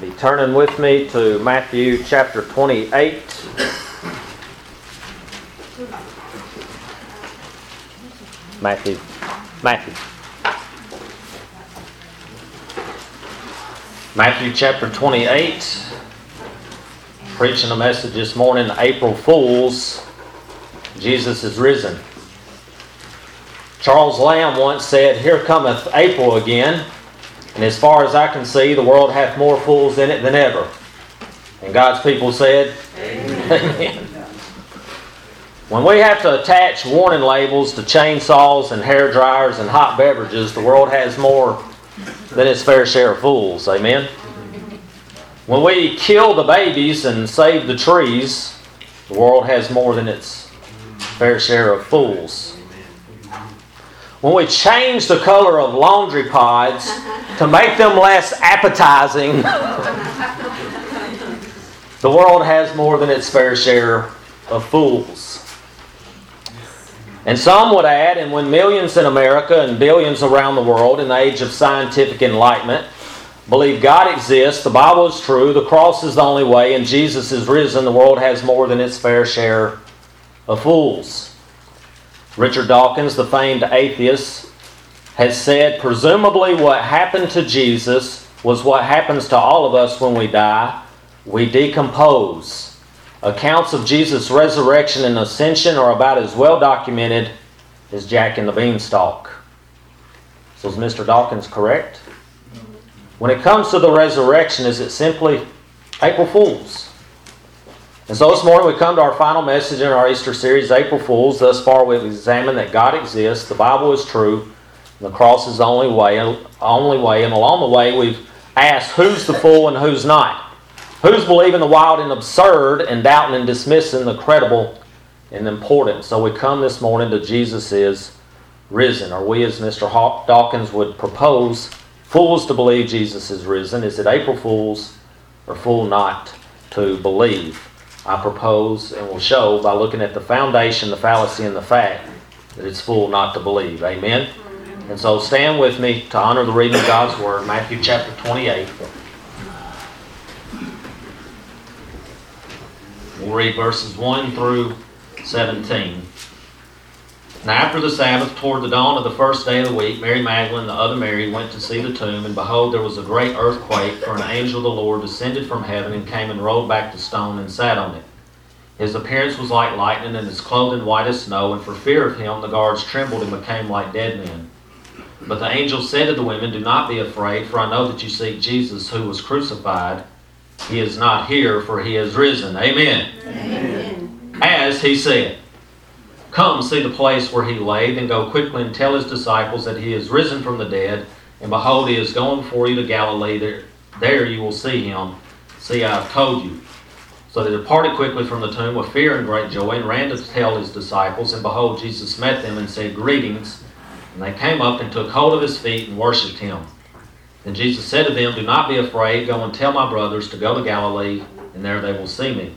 Be turning with me to Matthew chapter 28. Matthew. Matthew. Matthew chapter 28. Preaching a message this morning, April Fools. Jesus is risen. Charles Lamb once said, Here cometh April again, and as far as I can see, the world hath more fools in it than ever. And God's people said, Amen. Amen. When we have to attach warning labels to chainsaws and hair dryers and hot beverages, the world has more than its fair share of fools. Amen. When we kill the babies and save the trees, the world has more than its fair share of fools. When we change the color of laundry pods to make them less appetizing, the world has more than its fair share of fools. And some would add, and when millions in America and billions around the world in the age of scientific enlightenment believe God exists, the Bible is true, the cross is the only way, and Jesus is risen, the world has more than its fair share of fools. Richard Dawkins, the famed atheist, has said presumably what happened to Jesus was what happens to all of us when we die. We decompose. Accounts of Jesus' resurrection and ascension are about as well documented as Jack and the Beanstalk. So is Mr. Dawkins correct? When it comes to the resurrection, is it simply April Fools? And so this morning we come to our final message in our Easter series, April Fools. Thus far we've examined that God exists, the Bible is true, the cross is the only way, only way, and along the way we've asked who's the fool and who's not. Who's believing the wild and absurd and doubting and dismissing the credible and important? So we come this morning to Jesus is risen. Are we, as Mr. Dawkins would propose, fools to believe Jesus is risen? Is it April Fools or fool not to believe? I propose and will show by looking at the foundation, the fallacy, and the fact that it's fool not to believe. Amen? And so stand with me to honor the reading of God's Word, Matthew chapter 28. We'll read verses 1 through 17. Now, after the Sabbath, toward the dawn of the first day of the week, Mary Magdalene and the other Mary went to see the tomb, and behold, there was a great earthquake, for an angel of the Lord descended from heaven and came and rolled back the stone and sat on it. His appearance was like lightning, and his clothing white as snow, and for fear of him the guards trembled and became like dead men. But the angel said to the women, Do not be afraid, for I know that you seek Jesus who was crucified. He is not here, for he is risen. Amen. Amen. As he said, Come see the place where he lay, then go quickly and tell his disciples that he is risen from the dead. And behold, he is going before you to Galilee. There, there you will see him. See, I have told you. So they departed quickly from the tomb with fear and great joy and ran to tell his disciples. And behold, Jesus met them and said, Greetings. And they came up and took hold of his feet and worshipped him. Then Jesus said to them, Do not be afraid. Go and tell my brothers to go to Galilee, and there they will see me.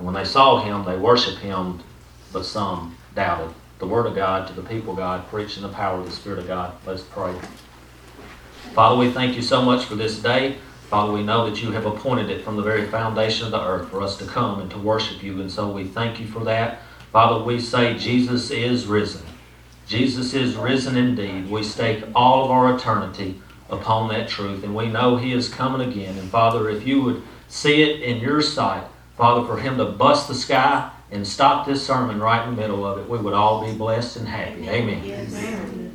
and when they saw him, they worshipped him, but some doubted. The word of God to the people God, preaching the power of the Spirit of God. Let's pray. Father, we thank you so much for this day. Father, we know that you have appointed it from the very foundation of the earth for us to come and to worship you, and so we thank you for that. Father, we say Jesus is risen. Jesus is risen indeed. We stake all of our eternity upon that truth, and we know He is coming again. And Father, if you would see it in your sight, Father, for Him to bust the sky and stop this sermon right in the middle of it, we would all be blessed and happy. Amen. Yes.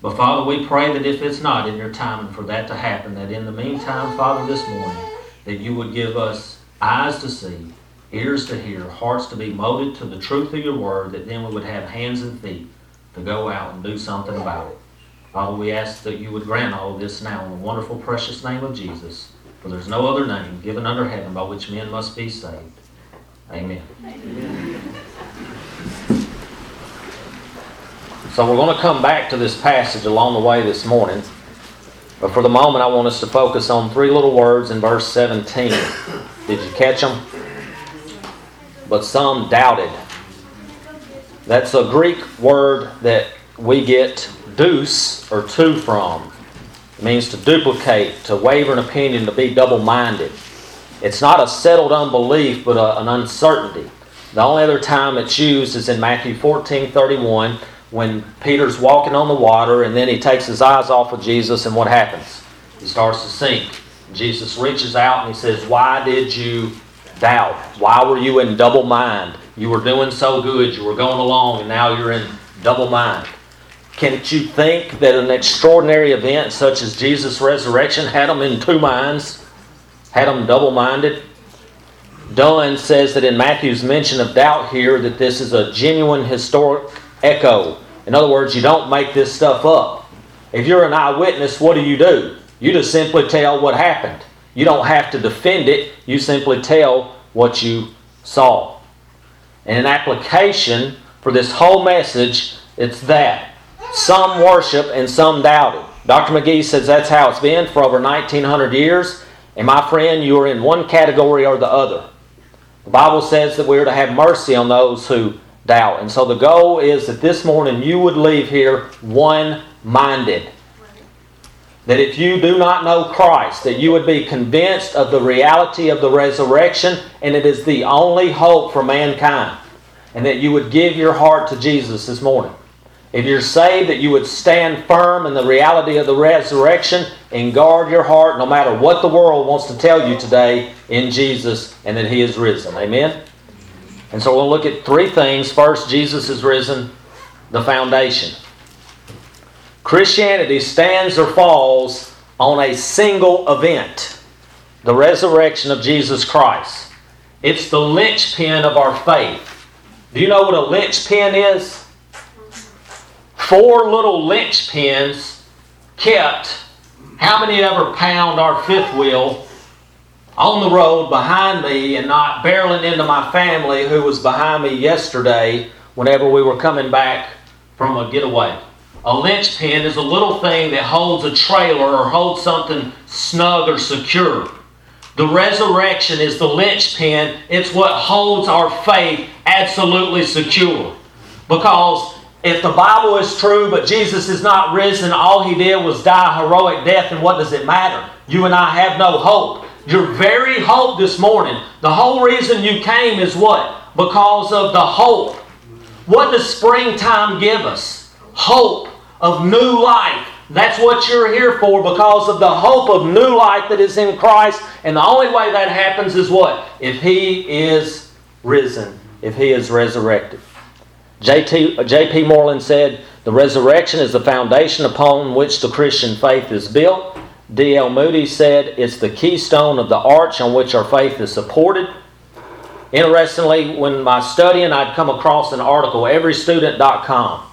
But Father, we pray that if it's not in your timing for that to happen, that in the meantime, Father, this morning, that you would give us eyes to see, ears to hear, hearts to be molded to the truth of your word, that then we would have hands and feet to go out and do something about it. Father, we ask that you would grant all of this now in the wonderful, precious name of Jesus. For there's no other name given under heaven by which men must be saved. Amen. Amen. So we're going to come back to this passage along the way this morning. But for the moment, I want us to focus on three little words in verse 17. Did you catch them? But some doubted. That's a Greek word that we get deuce or two from. It means to duplicate, to waver an opinion, to be double minded. It's not a settled unbelief, but a, an uncertainty. The only other time it's used is in Matthew 14 31 when Peter's walking on the water and then he takes his eyes off of Jesus, and what happens? He starts to sink. Jesus reaches out and he says, Why did you doubt? Why were you in double mind? You were doing so good, you were going along, and now you're in double mind. Can't you think that an extraordinary event such as Jesus' resurrection had them in two minds? Had them double minded? Dunn says that in Matthew's mention of doubt here that this is a genuine historic echo. In other words, you don't make this stuff up. If you're an eyewitness, what do you do? You just simply tell what happened. You don't have to defend it, you simply tell what you saw. And an application for this whole message, it's that. Some worship and some doubted. Dr. McGee says that's how it's been for over 1900 years. And my friend, you are in one category or the other. The Bible says that we are to have mercy on those who doubt. And so the goal is that this morning you would leave here one minded. That if you do not know Christ, that you would be convinced of the reality of the resurrection and it is the only hope for mankind. And that you would give your heart to Jesus this morning. If you're saved, that you would stand firm in the reality of the resurrection and guard your heart no matter what the world wants to tell you today in Jesus and that He is risen. Amen? And so we'll look at three things. First, Jesus is risen, the foundation. Christianity stands or falls on a single event the resurrection of Jesus Christ. It's the linchpin of our faith. Do you know what a linchpin is? Four little linchpins kept how many ever pound our fifth wheel on the road behind me and not barreling into my family who was behind me yesterday whenever we were coming back from a getaway. A linchpin is a little thing that holds a trailer or holds something snug or secure. The resurrection is the linchpin. It's what holds our faith absolutely secure. Because if the Bible is true, but Jesus is not risen, all he did was die a heroic death, and what does it matter? You and I have no hope. Your very hope this morning, the whole reason you came is what? Because of the hope. What does springtime give us? Hope of new life. That's what you're here for because of the hope of new life that is in Christ. And the only way that happens is what? If He is risen, if He is resurrected. J.P. Moreland said, The resurrection is the foundation upon which the Christian faith is built. D.L. Moody said, It's the keystone of the arch on which our faith is supported. Interestingly, when my studying, I'd come across an article, everystudent.com.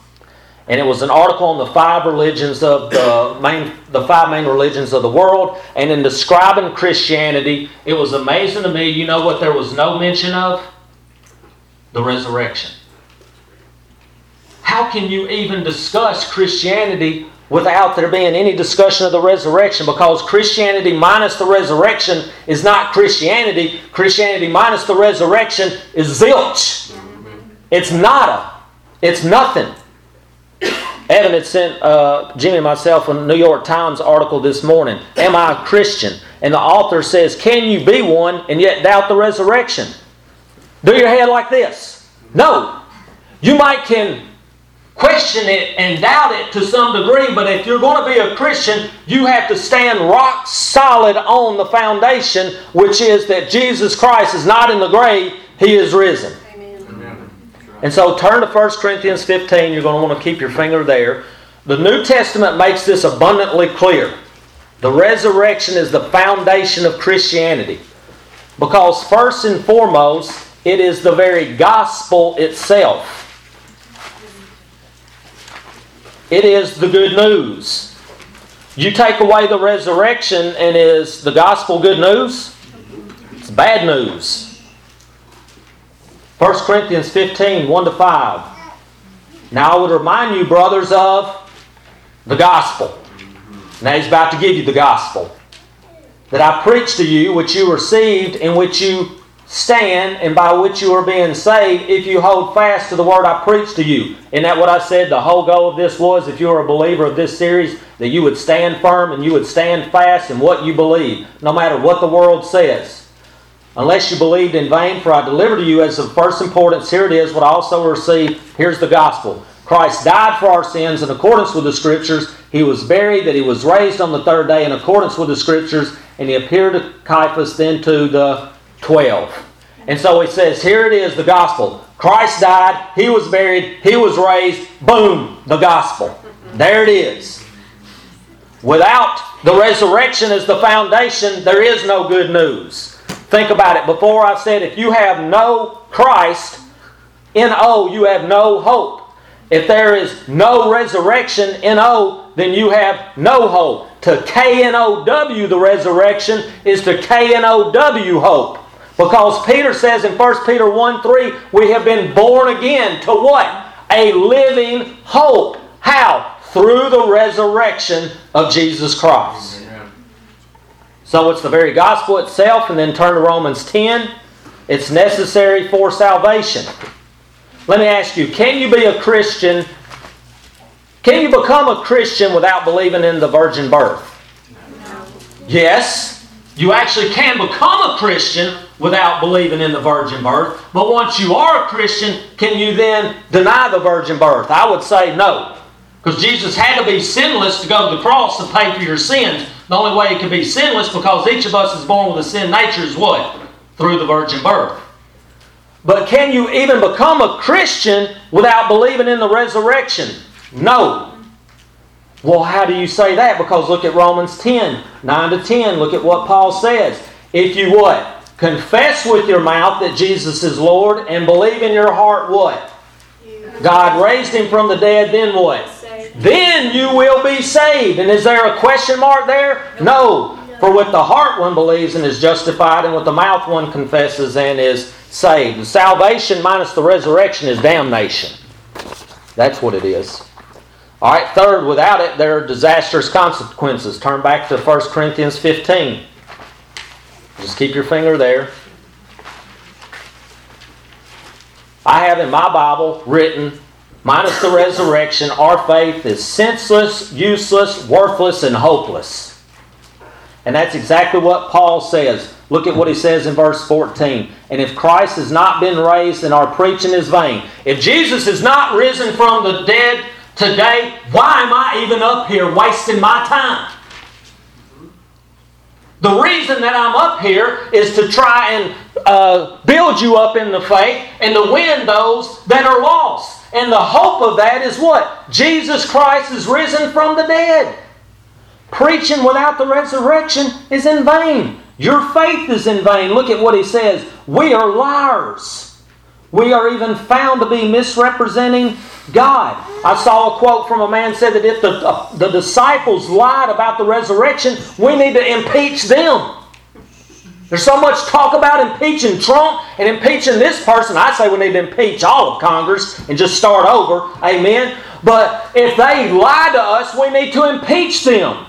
And it was an article on the five religions of the main, the five main religions of the world. And in describing Christianity, it was amazing to me. You know what there was no mention of? The resurrection how can you even discuss Christianity without there being any discussion of the resurrection? Because Christianity minus the resurrection is not Christianity. Christianity minus the resurrection is zilch. It's nada. It's nothing. Evan had sent uh, Jimmy and myself a New York Times article this morning. Am I a Christian? And the author says, Can you be one and yet doubt the resurrection? Do your head like this. No. You might can question it and doubt it to some degree, but if you're going to be a Christian, you have to stand rock solid on the foundation, which is that Jesus Christ is not in the grave, He is risen. Amen. And so turn to 1 Corinthians 15. You're going to want to keep your finger there. The New Testament makes this abundantly clear. The resurrection is the foundation of Christianity. Because, first and foremost, it is the very gospel itself it is the good news. You take away the resurrection, and is the gospel good news? It's bad news. 1 Corinthians 15 1 to 5. Now I would remind you, brothers, of the gospel. Now he's about to give you the gospel. That I preached to you, which you received, in which you stand, and by which you are being saved, if you hold fast to the word I preached to you. Isn't that what I said? The whole goal of this was, if you are a believer of this series, that you would stand firm and you would stand fast in what you believe, no matter what the world says. Unless you believed in vain, for I delivered to you as of first importance, here it is, what I also received. Here's the gospel. Christ died for our sins in accordance with the Scriptures. He was buried, that he was raised on the third day in accordance with the Scriptures, and he appeared to Cephas, then to the twelve. And so he says, here it is, the gospel. Christ died, he was buried, he was raised, boom, the gospel. There it is. Without the resurrection as the foundation, there is no good news. Think about it. Before I said, if you have no Christ, in O, you have no hope. If there is no resurrection in O, then you have no hope. To K N O W, the resurrection is to K N O W hope. Because Peter says in 1 Peter 1 3, we have been born again to what? A living hope. How? Through the resurrection of Jesus Christ. So it's the very gospel itself, and then turn to Romans 10. It's necessary for salvation. Let me ask you can you be a Christian? Can you become a Christian without believing in the virgin birth? Yes, you actually can become a Christian without believing in the virgin birth. But once you are a Christian, can you then deny the virgin birth? I would say no. Because Jesus had to be sinless to go to the cross to pay for your sins. The only way it could be sinless because each of us is born with a sin nature is what? Through the virgin birth. But can you even become a Christian without believing in the resurrection? No. Well, how do you say that? Because look at Romans 10, 9 to 10. Look at what Paul says. If you what? Confess with your mouth that Jesus is Lord and believe in your heart what? God raised him from the dead, then what? Then you will be saved. And is there a question mark there? No. For with the heart one believes and is justified, and with the mouth one confesses and is saved. Salvation minus the resurrection is damnation. That's what it is. All right, third, without it, there are disastrous consequences. Turn back to 1 Corinthians 15. Just keep your finger there. I have in my Bible written minus the resurrection, our faith is senseless, useless, worthless, and hopeless. And that's exactly what Paul says. Look at what he says in verse 14. And if Christ has not been raised, then our preaching is vain. If Jesus is not risen from the dead today, why am I even up here wasting my time? The reason that I'm up here is to try and uh, build you up in the faith and to win those that are lost. And the hope of that is what? Jesus Christ is risen from the dead. Preaching without the resurrection is in vain. Your faith is in vain. Look at what he says. We are liars. We are even found to be misrepresenting God. I saw a quote from a man said that if the, uh, the disciples lied about the resurrection, we need to impeach them. There's so much talk about impeaching Trump and impeaching this person. I say we need to impeach all of Congress and just start over. Amen. But if they lie to us, we need to impeach them.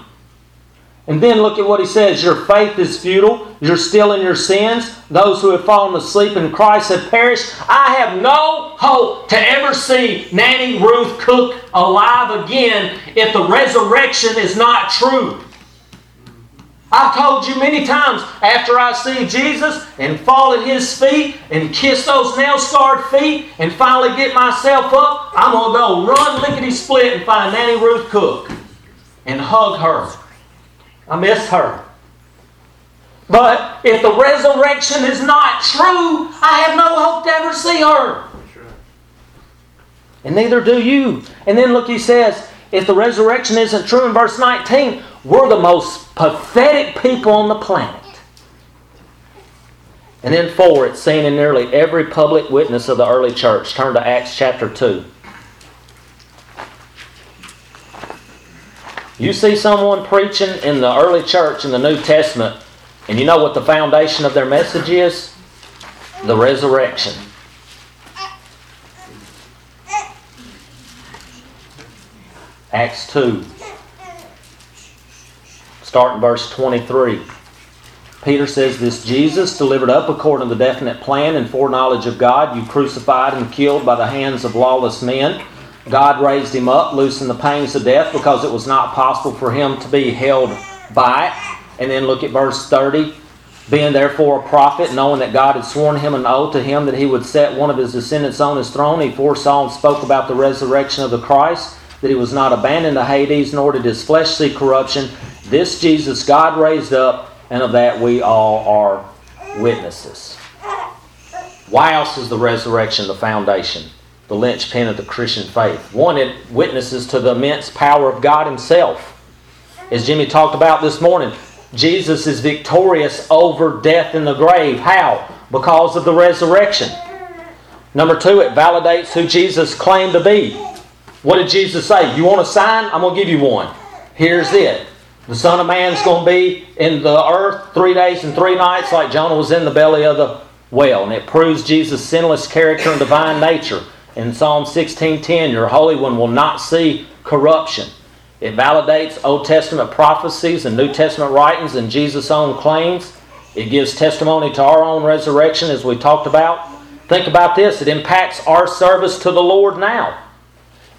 And then look at what he says Your faith is futile. You're still in your sins. Those who have fallen asleep in Christ have perished. I have no hope to ever see Nanny Ruth Cook alive again if the resurrection is not true. I've told you many times after I see Jesus and fall at his feet and kiss those nail scarred feet and finally get myself up, I'm going to go run lickety split and find Nanny Ruth Cook and hug her. I miss her. But if the resurrection is not true, I have no hope to ever see her. And neither do you. And then look, he says, if the resurrection isn't true in verse 19, we're the most pathetic people on the planet. And then four, it's seen in nearly every public witness of the early church. Turn to Acts chapter 2. You see someone preaching in the early church in the New Testament, and you know what the foundation of their message is? The resurrection. Acts 2, starting verse 23. Peter says, This Jesus, delivered up according to the definite plan and foreknowledge of God, you crucified and killed by the hands of lawless men. God raised him up, loosened the pains of death, because it was not possible for him to be held by it. And then look at verse 30. Being therefore a prophet, knowing that God had sworn him an oath to him that he would set one of his descendants on his throne, he foresaw and spoke about the resurrection of the Christ, that he was not abandoned to Hades, nor did his flesh see corruption. This Jesus God raised up, and of that we all are witnesses. Why else is the resurrection the foundation, the linchpin of the Christian faith? One, it witnesses to the immense power of God Himself. As Jimmy talked about this morning, Jesus is victorious over death in the grave. How? Because of the resurrection. Number two, it validates who Jesus claimed to be. What did Jesus say? You want a sign? I'm going to give you one. Here's it. The Son of Man's going to be in the earth three days and three nights, like Jonah was in the belly of the whale. And it proves Jesus' sinless character and divine nature. In Psalm 16:10, your Holy One will not see corruption. It validates Old Testament prophecies and New Testament writings and Jesus' own claims. It gives testimony to our own resurrection, as we talked about. Think about this it impacts our service to the Lord now.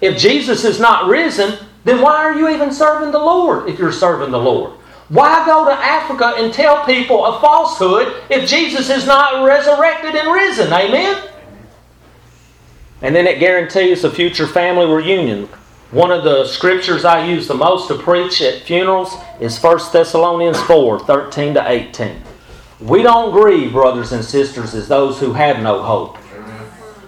If Jesus is not risen, then why are you even serving the Lord if you're serving the Lord? Why go to Africa and tell people a falsehood if Jesus is not resurrected and risen? Amen? And then it guarantees a future family reunion. One of the scriptures I use the most to preach at funerals is 1 Thessalonians 4 13 to 18. We don't grieve, brothers and sisters, as those who have no hope.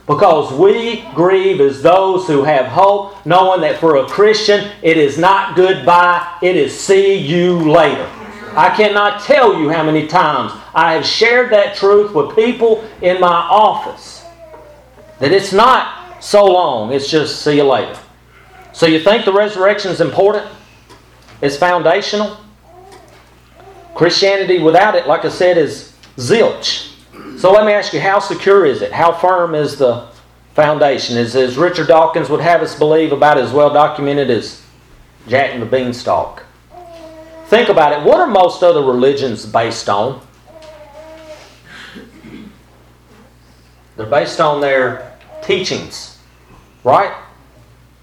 Because we grieve as those who have hope, knowing that for a Christian it is not goodbye, it is see you later. I cannot tell you how many times I have shared that truth with people in my office. That it's not so long, it's just see you later. So you think the resurrection is important? It's foundational? Christianity without it, like I said, is zilch. So let me ask you, how secure is it? How firm is the foundation? Is as Richard Dawkins would have us believe about as well documented as Jack and the Beanstalk. Think about it. What are most other religions based on? They're based on their teachings, right?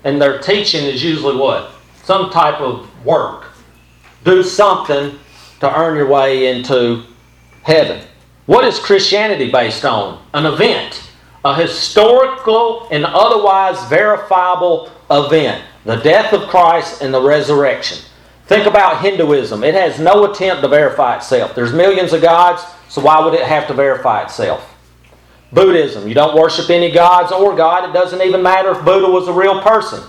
And their teaching is usually what? Some type of work. Do something to earn your way into heaven. What is Christianity based on? An event, a historical and otherwise verifiable event the death of Christ and the resurrection. Think about Hinduism. It has no attempt to verify itself. There's millions of gods, so why would it have to verify itself? Buddhism. You don't worship any gods or God. It doesn't even matter if Buddha was a real person.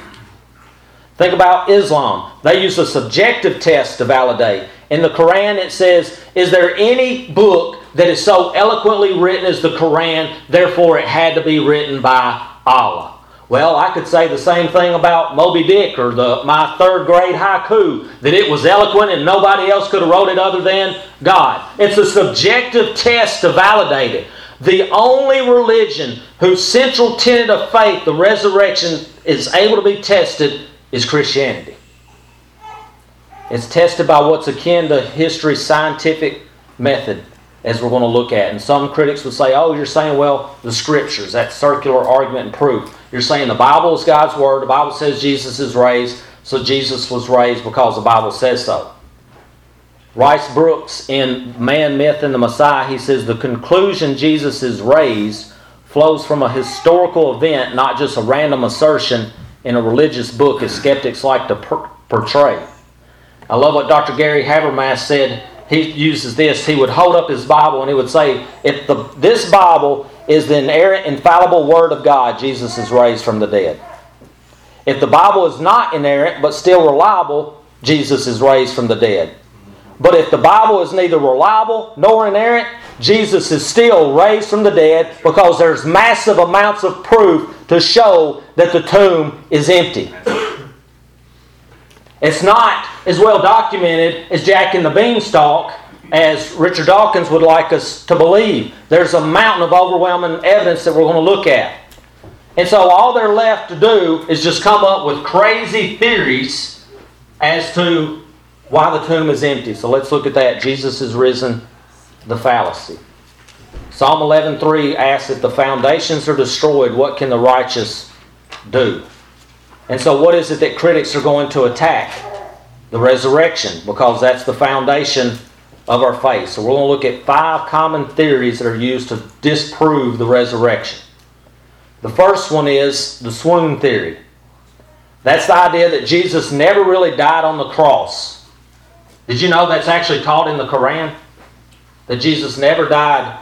Think about Islam. They use a subjective test to validate. In the Quran, it says, Is there any book that is so eloquently written as the Quran, therefore it had to be written by Allah? Well, I could say the same thing about Moby Dick or the, my third grade haiku, that it was eloquent and nobody else could have wrote it other than God. It's a subjective test to validate it. The only religion whose central tenet of faith, the resurrection, is able to be tested is Christianity. It's tested by what's akin to history's scientific method, as we're going to look at. And some critics would say, oh, you're saying, well, the scriptures, that circular argument and proof. You're saying the Bible is God's word, the Bible says Jesus is raised, so Jesus was raised because the Bible says so. Rice Broocks in Man, Myth, and the Messiah, he says the conclusion Jesus is raised flows from a historical event, not just a random assertion in a religious book as skeptics like to per- portray. I love what Dr. Gary Habermas said. He uses this. He would hold up his Bible and he would say, if the, this Bible is the inerrant, infallible Word of God, Jesus is raised from the dead. If the Bible is not inerrant but still reliable, Jesus is raised from the dead. But if the Bible is neither reliable nor inerrant, Jesus is still raised from the dead because there's massive amounts of proof to show that the tomb is empty. It's not as well documented as Jack and the Beanstalk as Richard Dawkins would like us to believe. There's a mountain of overwhelming evidence that we're going to look at. And so all they're left to do is just come up with crazy theories as to why the tomb is empty. So let's look at that. Jesus is risen, the fallacy. Psalm 11:3 asks if the foundations are destroyed, what can the righteous do? And so what is it that critics are going to attack? The resurrection, because that's the foundation of our faith. So we're going to look at five common theories that are used to disprove the resurrection. The first one is the swoon theory. That's the idea that Jesus never really died on the cross. Did you know that's actually taught in the Quran? That Jesus never died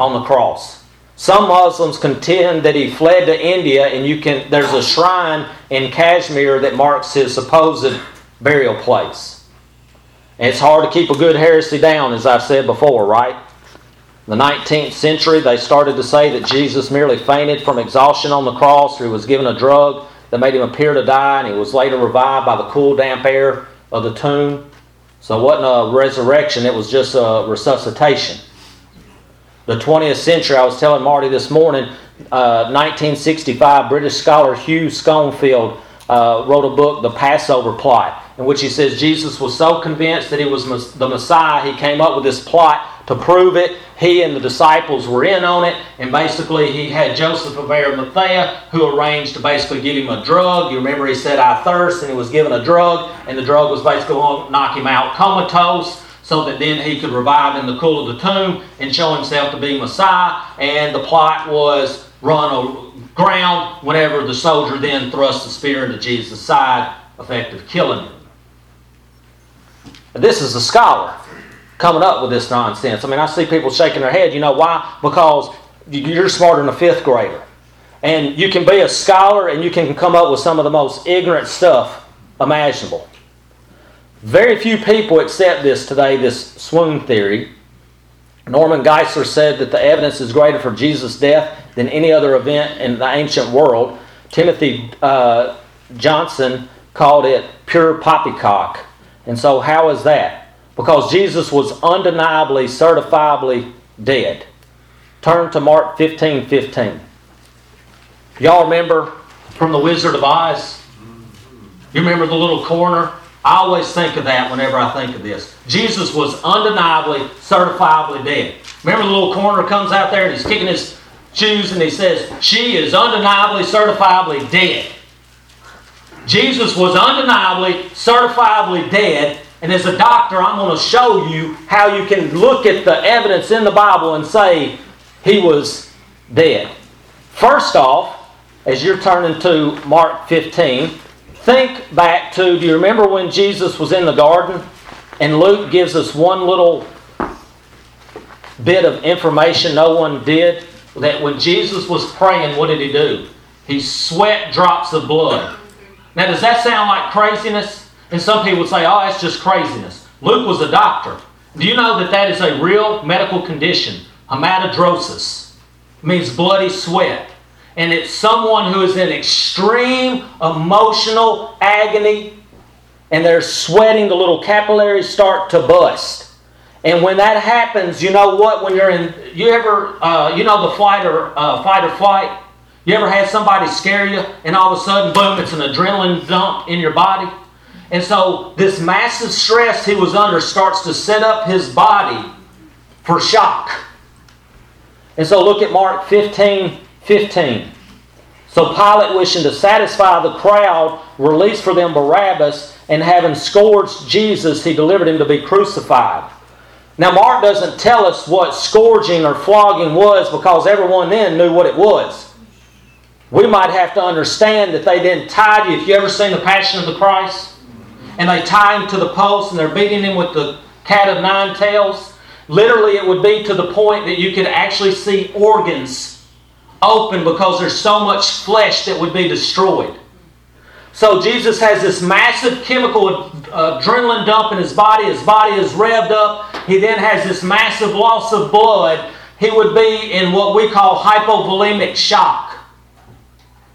on the cross. Some Muslims contend that he fled to India and you can there's a shrine in Kashmir that marks his supposed burial place. And it's hard to keep a good heresy down, as I've said before, right? the 19th century, they started to say that Jesus merely fainted from exhaustion on the cross, or he was given a drug that made him appear to die, and he was later revived by the cool, damp air of the tomb. So it wasn't a resurrection, it was just a resuscitation. The 20th century, I was telling Marty this morning, uh, 1965, British scholar Hugh Schonfield uh, wrote a book, The Passover Plot, in which he says Jesus was so convinced that he was the Messiah, he came up with this plot to prove it. He and the disciples were in on it, and basically he had Joseph of Arimathea who arranged to basically give him a drug. You remember he said, I thirst, and he was given a drug, and the drug was basically going to knock him out comatose so that then he could revive in the cool of the tomb and show himself to be Messiah. And the plot was run aground whenever the soldier then thrust the spear into Jesus' side, effective killing him. This is a scholar coming up with this nonsense. I mean, I see people shaking their head. You know why? Because you're smarter than a fifth grader. And you can be a scholar and you can come up with some of the most ignorant stuff imaginable. Very few people accept this today, this swoon theory. Norman Geisler said that the evidence is greater for Jesus' death than any other event in the ancient world. Timothy uh, Johnson called it pure poppycock. And so, how is that? Because Jesus was undeniably, certifiably dead. Turn to Mark 15 15. Y'all remember from The Wizard of Oz? You remember the little corner? I always think of that whenever I think of this. Jesus was undeniably, certifiably dead. Remember the little corner comes out there and he's kicking his shoes and he says, She is undeniably, certifiably dead. Jesus was undeniably, certifiably dead, and as a doctor, I'm going to show you how you can look at the evidence in the Bible and say he was dead. First off, as you're turning to Mark 15, think back to do you remember when Jesus was in the garden? And Luke gives us one little bit of information no one did that when Jesus was praying, what did he do? He sweat drops of blood. Now, does that sound like craziness? And some people would say, oh, that's just craziness. Luke was a doctor. Do you know that that is a real medical condition? Hematidrosis means bloody sweat. And it's someone who is in extreme emotional agony and they're sweating, the little capillaries start to bust. And when that happens, you know what? When you're in, you ever, uh, you know, the flight or uh, fight or flight. You ever had somebody scare you, and all of a sudden, boom, it's an adrenaline dump in your body? And so this massive stress he was under starts to set up his body for shock. And so look at Mark 15 15. So Pilate, wishing to satisfy the crowd, released for them Barabbas, and having scourged Jesus, he delivered him to be crucified. Now, Mark doesn't tell us what scourging or flogging was because everyone then knew what it was. We might have to understand that they then tied you. If you ever seen the Passion of the Christ, and they tie him to the post and they're beating him with the cat of nine tails. Literally, it would be to the point that you could actually see organs open because there's so much flesh that would be destroyed. So Jesus has this massive chemical uh, adrenaline dump in his body. His body is revved up. He then has this massive loss of blood. He would be in what we call hypovolemic shock.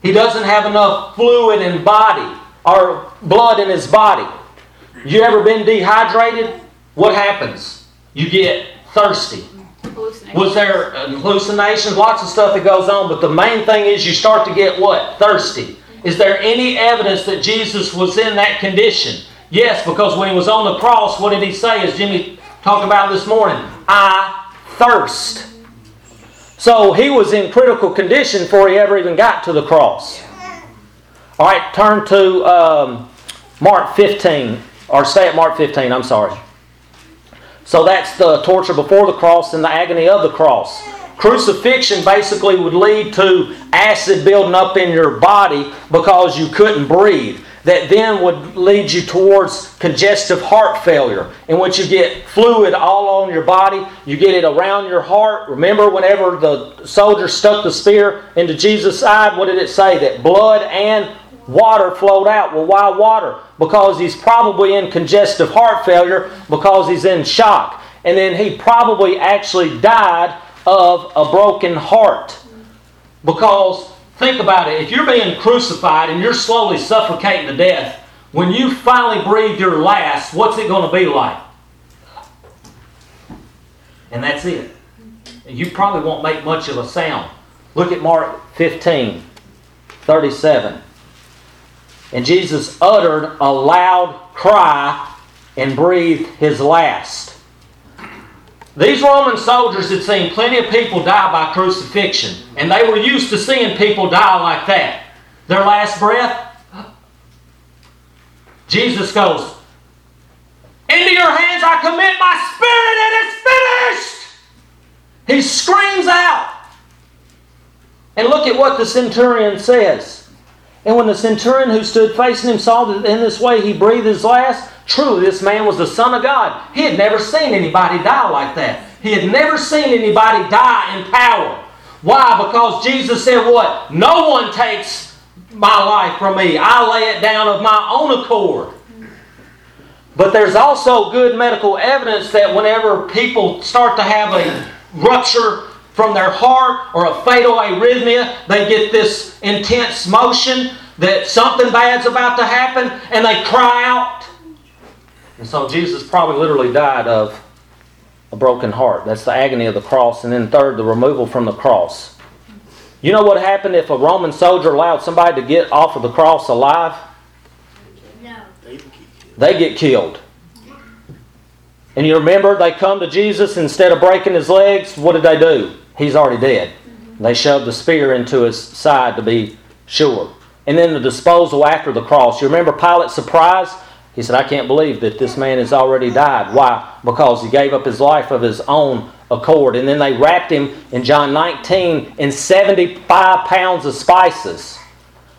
He doesn't have enough fluid in body or blood in his body. You ever been dehydrated? What happens? You get thirsty. Was there uh, hallucinations? Lots of stuff that goes on, but the main thing is you start to get what? Thirsty. Is there any evidence that Jesus was in that condition? Yes, because when he was on the cross, what did he say, as Jimmy talked about this morning? I thirst. So he was in critical condition before he ever even got to the cross. All right, turn to um, Mark 15, or stay at Mark 15, I'm sorry. So that's the torture before the cross and the agony of the cross. Crucifixion basically would lead to acid building up in your body because you couldn't breathe. That then would lead you towards congestive heart failure, in which you get fluid all on your body. You get it around your heart. Remember, whenever the soldier stuck the spear into Jesus' side, what did it say? That blood and water flowed out. Well, why water? Because he's probably in congestive heart failure because he's in shock. And then he probably actually died of a broken heart. Because, think about it, if you're being crucified and you're slowly suffocating to death, when you finally breathe your last, what's it going to be like? And that's it. You probably won't make much of a sound. Look at Mark 15, 37. And Jesus uttered a loud cry and breathed his last. These Roman soldiers had seen plenty of people die by crucifixion, and they were used to seeing people die like that. Their last breath, Jesus goes, Into your hands I commit my spirit, and it's finished! He screams out. And look at what the centurion says. And when the centurion who stood facing him saw that in this way he breathed his last, truly this man was the Son of God. He had never seen anybody die like that. He had never seen anybody die in power. Why? Because Jesus said, What? No one takes my life from me. I lay it down of my own accord. But there's also good medical evidence that whenever people start to have a rupture from their heart or a fatal arrhythmia, they get this intense motion that something bad's about to happen and they cry out. And so Jesus probably literally died of a broken heart. That's the agony of the cross. And then, third, the removal from the cross. You know what happened if a Roman soldier allowed somebody to get off of the cross alive? No. They get killed. And you remember, they come to Jesus instead of breaking his legs, what did they do? He's already dead. Mm-hmm. They shoved the spear into his side to be sure. And then the disposal after the cross. You remember Pilate's surprise? He said, I can't believe that this man has already died. Why? Because he gave up his life of his own accord. And then they wrapped him in John 19 in 75 pounds of spices.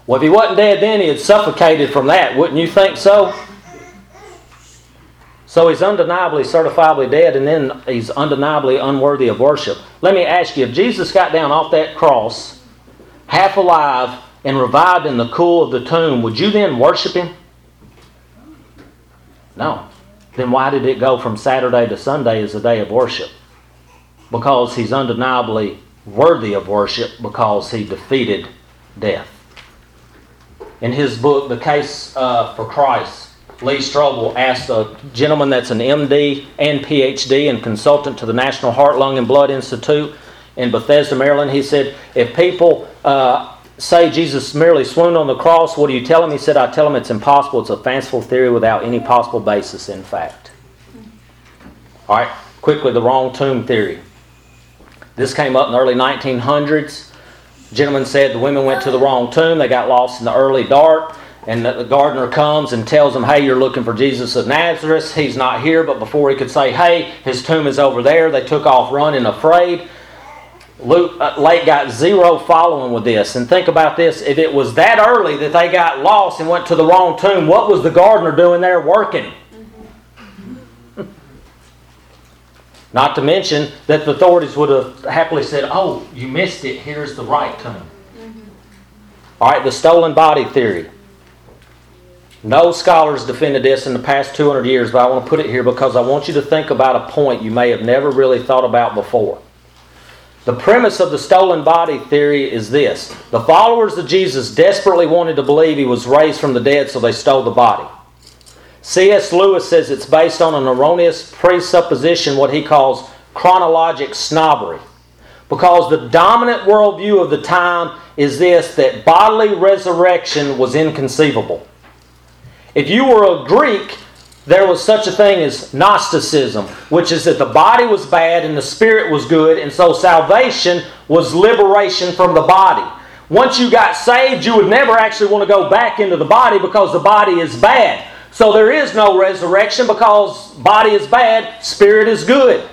Well, if he wasn't dead then, he had suffocated from that. Wouldn't you think so? So he's undeniably, certifiably dead, and then he's undeniably unworthy of worship. Let me ask you if Jesus got down off that cross, half alive, and revived in the cool of the tomb, would you then worship him? No. Then why did it go from Saturday to Sunday as a day of worship? Because he's undeniably worthy of worship because he defeated death. In his book, The Case uh, for Christ, Lee Strobel asked a gentleman that's an MD and PhD and consultant to the National Heart, Lung, and Blood Institute in Bethesda, Maryland. He said, If people uh, say Jesus merely swooned on the cross, what do you tell them? He said, I tell them it's impossible. It's a fanciful theory without any possible basis in fact. All right, quickly, the wrong tomb theory. This came up in the early 1900s. Gentlemen said the women went to the wrong tomb. They got lost in the early dark and the gardener comes and tells them, Hey, you're looking for Jesus of Nazareth. He's not here. But before he could say, Hey, his tomb is over there, they took off running afraid. Luke uh, Lake got zero following with this. And think about this if it was that early that they got lost and went to the wrong tomb, what was the gardener doing there working? Not to mention that the authorities would have happily said, Oh, you missed it. Here's the right tomb. Mm-hmm. All right, the stolen body theory. No scholars defended this in the past 200 years, but I want to put it here because I want you to think about a point you may have never really thought about before. The premise of the stolen body theory is this the followers of Jesus desperately wanted to believe he was raised from the dead, so they stole the body. C.S. Lewis says it's based on an erroneous presupposition, what he calls chronologic snobbery. Because the dominant worldview of the time is this that bodily resurrection was inconceivable. If you were a Greek, there was such a thing as Gnosticism, which is that the body was bad and the spirit was good, and so salvation was liberation from the body. Once you got saved, you would never actually want to go back into the body because the body is bad. So there is no resurrection because body is bad, spirit is good.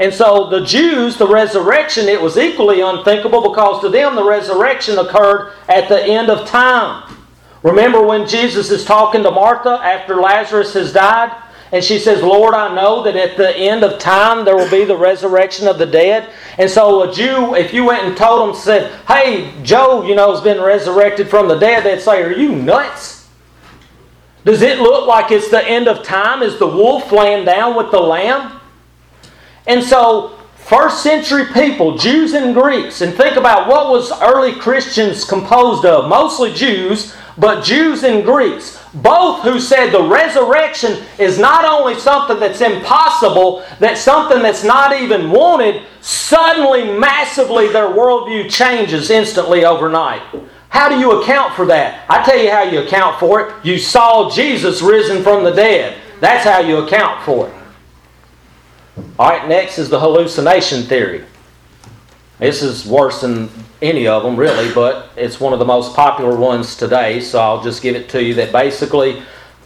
And so the Jews, the resurrection, it was equally unthinkable because to them the resurrection occurred at the end of time. Remember when Jesus is talking to Martha after Lazarus has died? And she says, Lord, I know that at the end of time there will be the resurrection of the dead. And so a Jew, if you went and told them, said, Hey, Joe, you know, has been resurrected from the dead, they'd say, Are you nuts? Does it look like it's the end of time? Is the wolf laying down with the lamb? And so, first century people, Jews and Greeks, and think about what was early Christians composed of? Mostly Jews, but Jews and Greeks, both who said the resurrection is not only something that's impossible, that's something that's not even wanted, suddenly, massively, their worldview changes instantly overnight. How do you account for that? I tell you how you account for it. You saw Jesus risen from the dead. That's how you account for it. All right, next is the hallucination theory. This is worse than any of them, really, but it's one of the most popular ones today, so I'll just give it to you that basically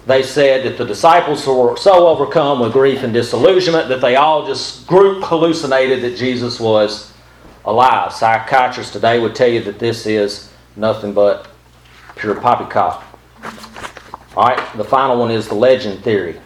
they said that the disciples were so overcome with grief and disillusionment that they all just group hallucinated that Jesus was alive. Psychiatrists today would tell you that this is nothing but pure poppycock. All right, the final one is the legend theory.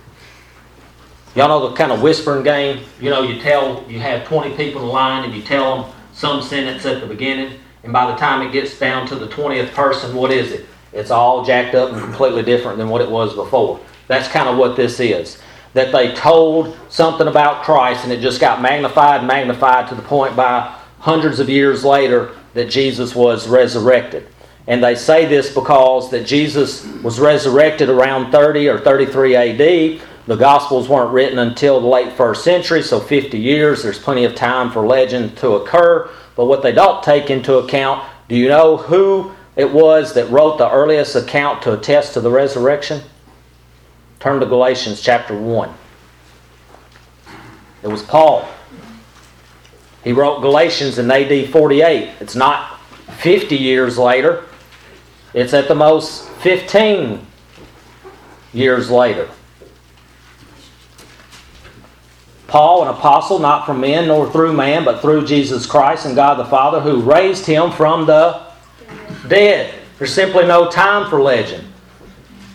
Y'all know the kind of whispering game? You know, you tell, you have 20 people in line and you tell them some sentence at the beginning, and by the time it gets down to the 20th person, what is it? It's all jacked up and completely different than what it was before. That's kind of what this is. That they told something about Christ and it just got magnified, and magnified to the point by hundreds of years later that Jesus was resurrected. And they say this because that Jesus was resurrected around 30 or 33 AD. The Gospels weren't written until the late first century, so 50 years. There's plenty of time for legend to occur. But what they don't take into account, do you know who it was that wrote the earliest account to attest to the resurrection? Turn to Galatians chapter 1. It was Paul. He wrote Galatians in AD 48. It's not 50 years later, it's at the most 15 years later. Paul, an apostle, not from men nor through man, but through Jesus Christ and God the Father, who raised him from the dead. There's simply no time for legend.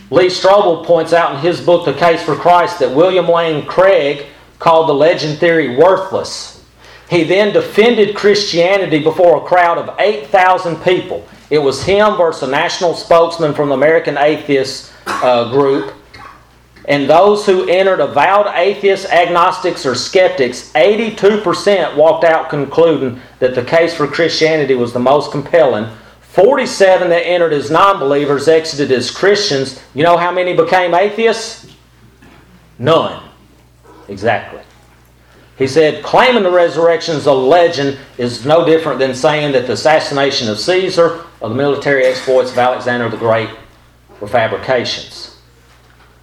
Lee Strobel points out in his book, The Case for Christ, that William Lane Craig called the legend theory worthless. He then defended Christianity before a crowd of 8,000 people. It was him versus a national spokesman from the American Atheist uh, group and those who entered avowed atheists, agnostics, or skeptics, 82% walked out concluding that the case for Christianity was the most compelling. 47 that entered as non believers exited as Christians. You know how many became atheists? None. Exactly. He said, claiming the resurrection is a legend is no different than saying that the assassination of Caesar or the military exploits of Alexander the Great were fabrications.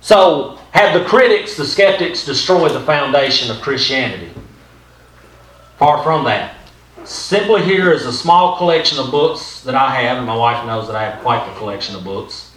So, have the critics, the skeptics, destroyed the foundation of Christianity? Far from that. Simply here is a small collection of books that I have, and my wife knows that I have quite the collection of books.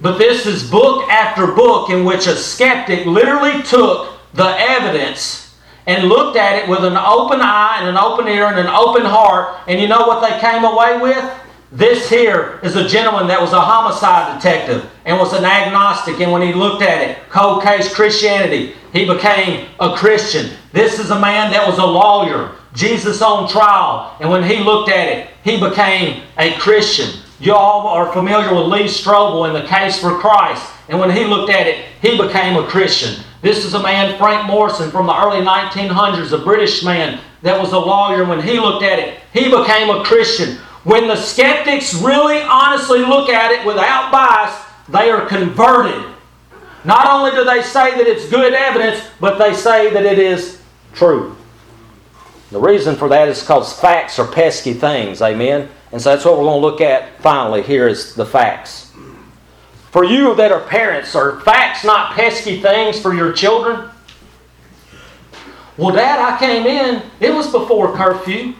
But this is book after book in which a skeptic literally took the evidence and looked at it with an open eye and an open ear and an open heart, and you know what they came away with? This here is a gentleman that was a homicide detective and was an agnostic, and when he looked at it, cold case Christianity, he became a Christian. This is a man that was a lawyer, Jesus on trial, and when he looked at it, he became a Christian. You all are familiar with Lee Strobel in the case for Christ, and when he looked at it, he became a Christian. This is a man, Frank Morison, from the early 1900s, a British man that was a lawyer. When he looked at it, he became a Christian. When the skeptics really honestly look at it without bias, they are converted. Not only do they say that it's good evidence, but they say that it is true. The reason for that is because facts are pesky things, amen? And so that's what we're going to look at finally here is the facts. For you that are parents, are facts not pesky things for your children? Well, Dad, I came in, it was before curfew.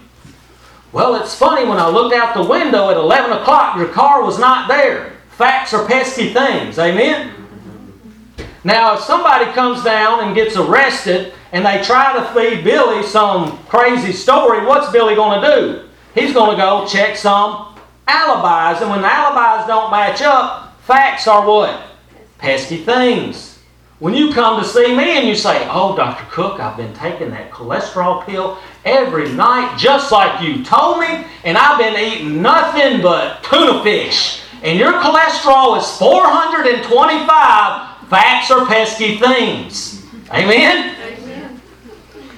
Well, it's funny, when I looked out the window at 11 o'clock, your car was not there. Facts are pesky things, amen? Now, if somebody comes down and gets arrested and they try to feed Billy some crazy story, what's Billy going to do? He's going to go check some alibis, and when the alibis don't match up, facts are what? Pesky things. When you come to see me and you say, Oh, Dr. Cook, I've been taking that cholesterol pill every night just like you told me, and I've been eating nothing but tuna fish, and your cholesterol is 425, facts are pesky things. Amen? Amen?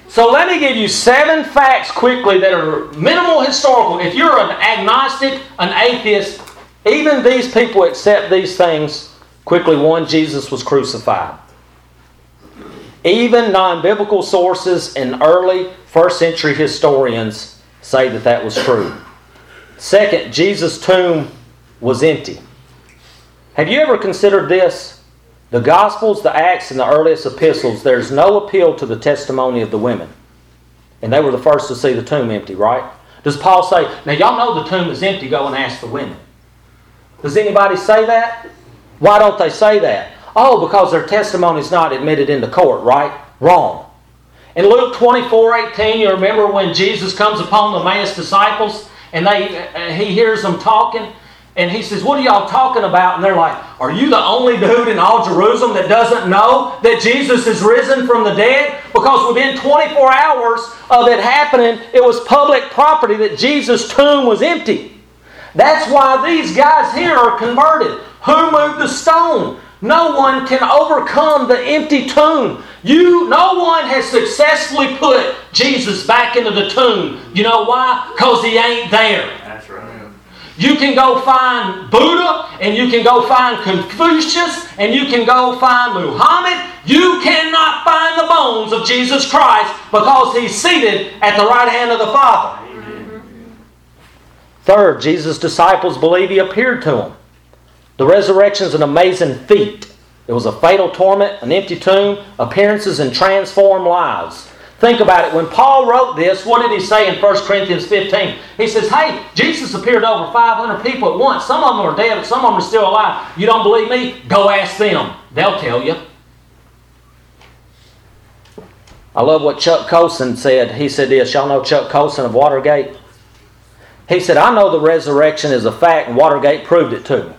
So let me give you seven facts quickly that are minimal historical. If you're an agnostic, an atheist, even these people accept these things quickly. One, Jesus was crucified. Even non biblical sources and early first century historians say that that was true. Second, Jesus' tomb was empty. Have you ever considered this? The Gospels, the Acts, and the earliest epistles, there's no appeal to the testimony of the women. And they were the first to see the tomb empty, right? Does Paul say, now y'all know the tomb is empty, go and ask the women? Does anybody say that? Why don't they say that? Oh, because their testimony is not admitted into court, right? Wrong. In Luke 24 18, you remember when Jesus comes upon the man's disciples and they, uh, he hears them talking and he says, What are y'all talking about? And they're like, Are you the only dude in all Jerusalem that doesn't know that Jesus is risen from the dead? Because within 24 hours of it happening, it was public property that Jesus' tomb was empty. That's why these guys here are converted. Who moved the stone? No one can overcome the empty tomb. You, no one has successfully put Jesus back into the tomb. You know why? Because he ain't there. That's right. You can go find Buddha, and you can go find Confucius, and you can go find Muhammad. You cannot find the bones of Jesus Christ because he's seated at the right hand of the Father. Third, Jesus' disciples believe he appeared to them. The resurrection is an amazing feat. It was a fatal torment, an empty tomb, appearances, and transformed lives. Think about it. When Paul wrote this, what did he say in 1 Corinthians 15? He says, Hey, Jesus appeared to over 500 people at once. Some of them are dead, but some of them are still alive. You don't believe me? Go ask them. They'll tell you. I love what Chuck Colson said. He said this. Y'all know Chuck Colson of Watergate? He said, I know the resurrection is a fact, and Watergate proved it to me.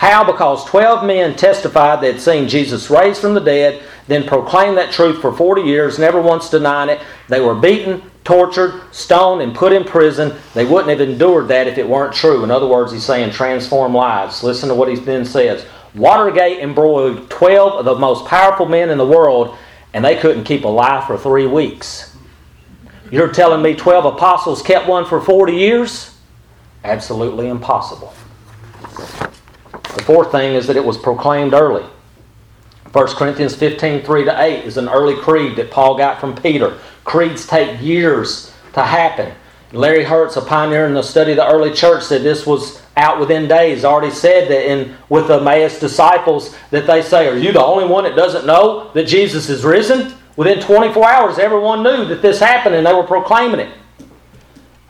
How? Because 12 men testified they had seen Jesus raised from the dead, then proclaimed that truth for 40 years, never once denying it. They were beaten, tortured, stoned, and put in prison. They wouldn't have endured that if it weren't true. In other words, he's saying transform lives. Listen to what he then says. Watergate embroiled 12 of the most powerful men in the world, and they couldn't keep a lie for three weeks. You're telling me 12 apostles kept one for 40 years? Absolutely impossible. The fourth thing is that it was proclaimed early. 1 Corinthians 15, 3 to 8 is an early creed that Paul got from Peter. Creeds take years to happen. Larry Hertz, a pioneer in the study of the early church, said this was out within days. Already said that in with the Emmaus disciples that they say, Are you the only one that doesn't know that Jesus is risen? Within 24 hours, everyone knew that this happened and they were proclaiming it.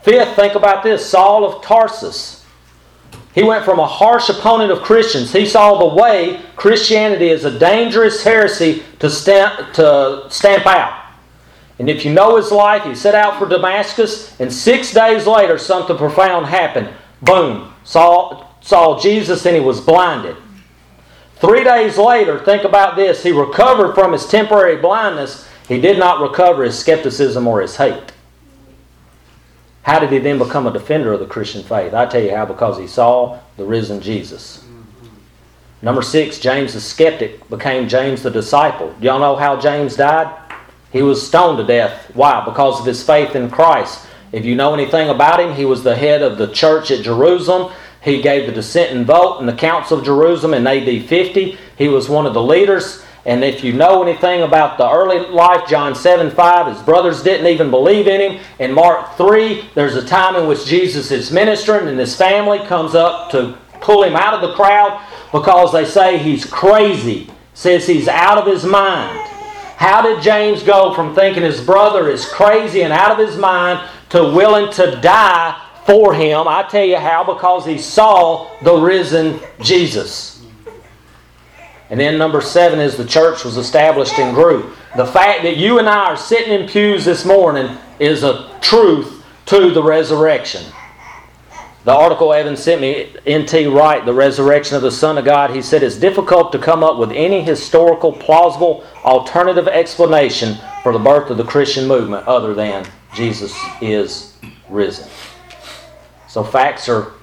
Fifth, think about this Saul of Tarsus he went from a harsh opponent of Christians. He saw the way Christianity is a dangerous heresy to stamp, to stamp out. And if you know his life, he set out for Damascus, and six days later, something profound happened. Boom. Saw, saw Jesus and he was blinded. Three days later, think about this, he recovered from his temporary blindness. He did not recover his skepticism or his hate. How did he then become a defender of the Christian faith? I tell you how, because he saw the risen Jesus. Mm-hmm. Number six, James the skeptic became James the disciple. Do y'all know how James died? He was stoned to death. Why? Because of his faith in Christ. If you know anything about him, he was the head of the church at Jerusalem. He gave the dissenting vote in the Council of Jerusalem in AD 50. He was one of the leaders. And if you know anything about the early life, John 7 5, his brothers didn't even believe in him. In Mark 3, there's a time in which Jesus is ministering and his family comes up to pull him out of the crowd because they say he's crazy, says he's out of his mind. How did James go from thinking his brother is crazy and out of his mind to willing to die for him? I tell you how, because he saw the risen Jesus. And then number seven is the church was established and grew. The fact that you and I are sitting in pews this morning is a truth to the resurrection. The article Evan sent me, N.T. Wright, The Resurrection of the Son of God, he said it's difficult to come up with any historical, plausible, alternative explanation for the birth of the Christian movement other than Jesus is risen. So facts are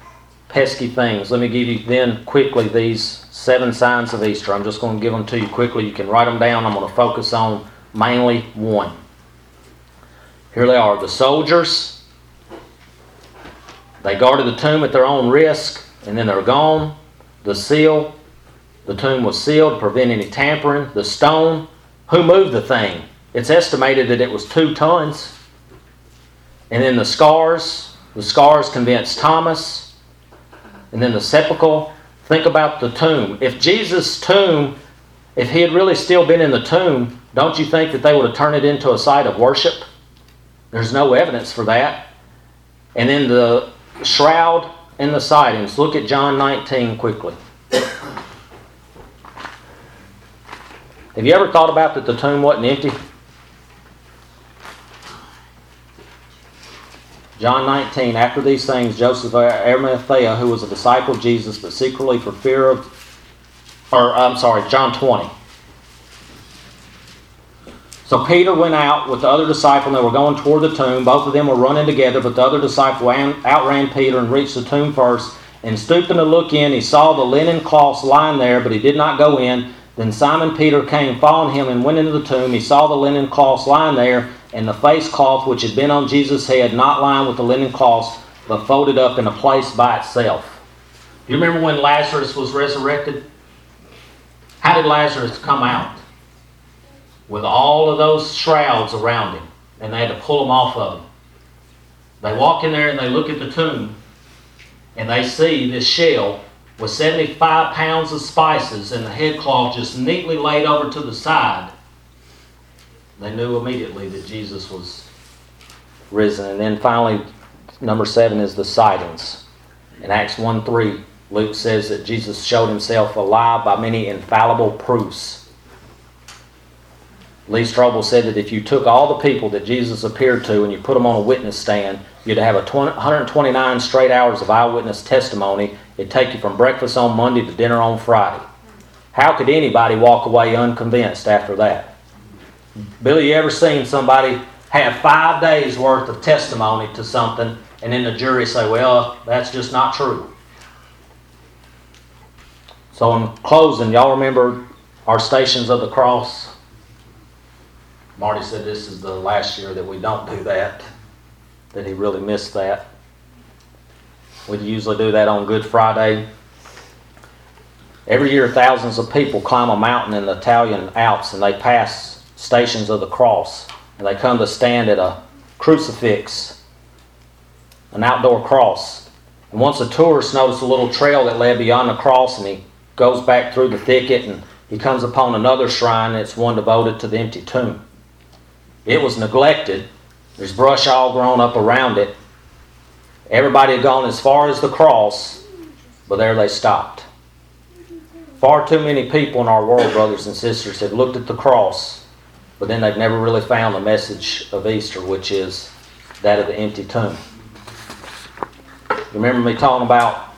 pesky things. Let me give you then quickly these seven signs of Easter. I'm just going to give them to you quickly. You can write them down. I'm going to focus on mainly one. Here they are the soldiers they guarded the tomb at their own risk, and then they're gone. The seal, the tomb was sealed to prevent any tampering. The stone, who moved the thing? It's estimated that it was two tons. And then the scars, the scars convinced Thomas. And then the sepulchre. Think about the tomb. If Jesus' tomb, if he had really still been in the tomb, don't you think that they would have turned it into a site of worship? There's no evidence for that. And then the shroud and the sightings. Look at John 19 quickly. Have you ever thought about that the tomb wasn't empty? John 19, after these things, Joseph of Arimathea, who was a disciple of Jesus, but secretly for fear of, or I'm sorry, John 20. So Peter went out with the other disciple, and they were going toward the tomb. Both of them were running together, but the other disciple outran Peter and reached the tomb first. And stooping to look in, he saw the linen cloths lying there, but he did not go in. Then Simon Peter came, following him, and went into the tomb. He saw the linen cloths lying there, and the face cloth which had been on Jesus' head, not lined with the linen cloths, but folded up in a place by itself. You remember when Lazarus was resurrected? How did Lazarus come out? with all of those shrouds around him, and they had to pull them off of him. They walk in there and they look at the tomb, and they see this shell with 75 pounds of spices and the headcloth just neatly laid over to the side. They knew immediately that Jesus was risen. And then finally, number seven is the sightings. In Acts 1 3, Luke says that Jesus showed himself alive by many infallible proofs Lee Strobel said that if you took all the people that Jesus appeared to and you put them on a witness stand, you'd have a 20, 129 straight hours of eyewitness testimony. It'd take you from breakfast on Monday to dinner on Friday. How could anybody walk away unconvinced after that? Billy, you ever seen somebody have five days worth of testimony to something and then the jury say, well, that's just not true? So, in closing, y'all remember our Stations of the Cross? Marty said this is the last year that we don't do that, that he really missed that. We usually do that on Good Friday. Every year, thousands of people climb a mountain in the Italian Alps and they pass stations of the cross. And they come to stand at a crucifix, an outdoor cross. And once a tourist noticed a little trail that led beyond the cross, and he goes back through the thicket and he comes upon another shrine, and it's one devoted to the empty tomb. It was neglected. There's brush all grown up around it. Everybody had gone as far as the cross, but there they stopped. Far too many people in our world, brothers and sisters, have looked at the cross, but then they've never really found the message of Easter, which is that of the empty tomb. Remember me talking about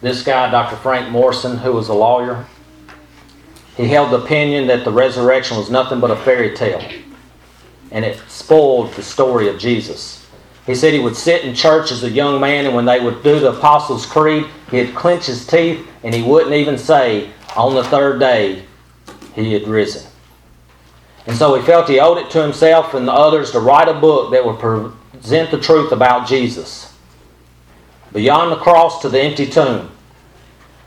this guy, Dr. Frank Morison, who was a lawyer? He held the opinion that the resurrection was nothing but a fairy tale and it spoiled the story of Jesus. He said he would sit in church as a young man, and when they would do the Apostles' Creed, he'd clench his teeth and he wouldn't even say, on the third day, he had risen. And so he felt he owed it to himself and the others to write a book that would present the truth about Jesus. beyond the cross to the empty tomb.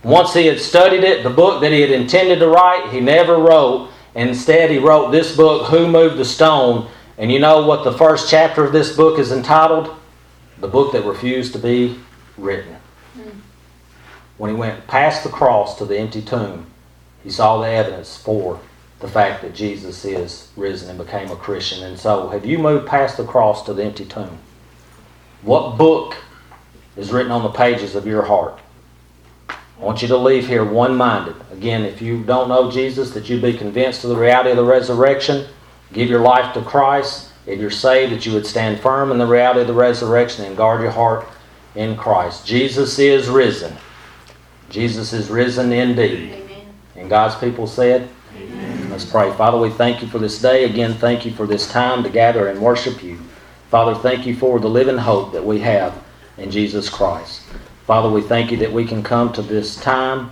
Once he had studied it, the book that he had intended to write, he never wrote. Instead, he wrote this book, Who Moved the Stone? And you know what the first chapter of this book is entitled? The book that refused to be written. When he went past the cross to the empty tomb, he saw the evidence for the fact that Jesus is risen and became a Christian. And so, have you moved past the cross to the empty tomb? What book is written on the pages of your heart? I want you to leave here one minded. Again, if you don't know Jesus, that you be convinced of the reality of the resurrection, give your life to Christ. If you're saved, that you would stand firm in the reality of the resurrection and guard your heart in Christ. Jesus is risen. Jesus is risen indeed. Amen. And God's people said, Let's pray. Father, we thank you for this day. Again, thank you for this time to gather and worship you. Father, thank you for the living hope that we have in Jesus Christ. Father, we thank you that we can come to this time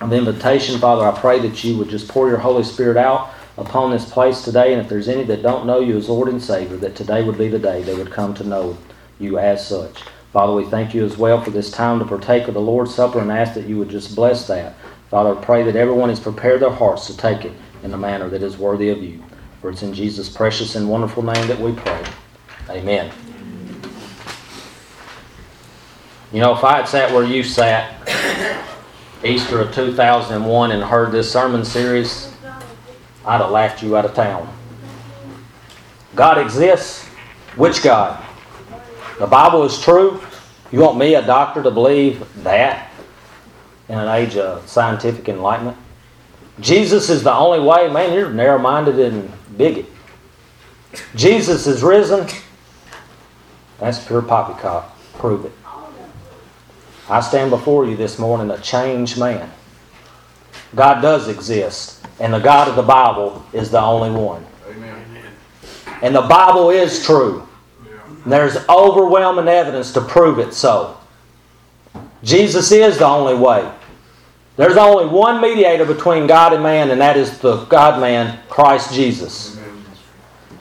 of invitation. Father, I pray that you would just pour your Holy Spirit out upon this place today. And if there's any that don't know you as Lord and Savior, that today would be the day they would come to know you as such. Father, we thank you as well for this time to partake of the Lord's Supper and ask that you would just bless that. Father, pray that everyone has prepared their hearts to take it in a manner that is worthy of you. For it's in Jesus' precious and wonderful name that we pray. Amen. You know, if I had sat where you sat Easter of 2001 and heard this sermon series, I'd have laughed you out of town. God exists. Which God? The Bible is true. You want me, a doctor, to believe that in an age of scientific enlightenment? Jesus is the only way. Man, you're narrow minded and bigot. Jesus is risen. That's pure poppycock. Prove it. I stand before you this morning a changed man. God does exist, and the God of the Bible is the only one. Amen. And the Bible is true. And there's overwhelming evidence to prove it so. Jesus is the only way. There's only one mediator between God and man, and that is the God man, Christ Jesus.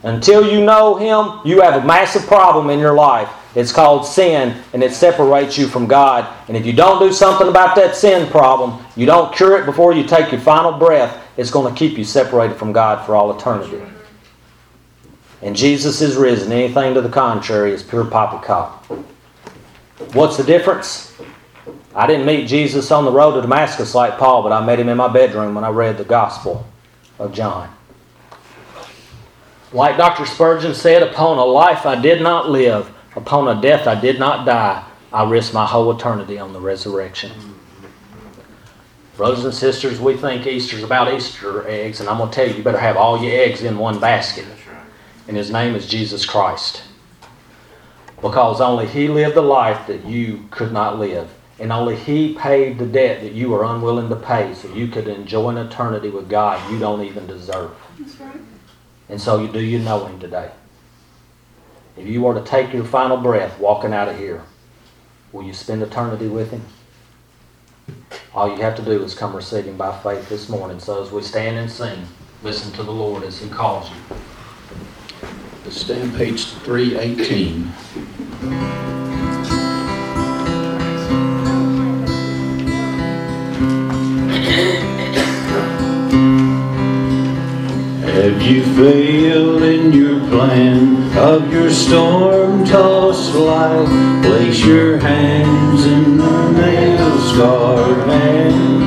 Until you know Him, you have a massive problem in your life. It's called sin, and it separates you from God. And if you don't do something about that sin problem, you don't cure it before you take your final breath, it's going to keep you separated from God for all eternity. And Jesus is risen. Anything to the contrary is pure poppycock. What's the difference? I didn't meet Jesus on the road to Damascus like Paul, but I met him in my bedroom when I read the Gospel of John. Like Dr. Spurgeon said, upon a life I did not live, upon a death I did not die, I risked my whole eternity on the resurrection. Brothers and sisters, we think Easter's about Easter eggs, and I'm going to tell you, you better have all your eggs in one basket. And his name is Jesus Christ. Because only he lived the life that you could not live. And only he paid the debt that you were unwilling to pay so you could enjoy an eternity with God you don't even deserve. That's right. And so you do you know him today? If you were to take your final breath walking out of here, will you spend eternity with him? All you have to do is come receive him by faith this morning. So as we stand and sing, listen to the Lord as he calls you. Stand page 318. Have you failed in your plan of your storm-tossed life? Place your hands in the nail-scarred hand.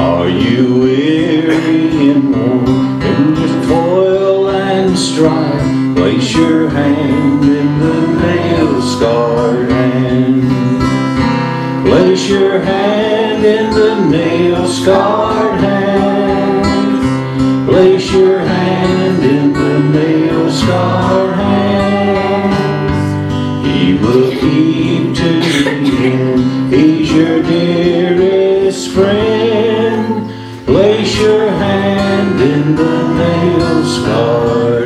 Are you weary and worn in your toil and strife? Place your hand in the nail-scarred hand. Place your hand in the nail-scarred hand. Place your hand in the nail scar hands. He will keep to the end. He's your dearest friend. Place your hand in the nail scar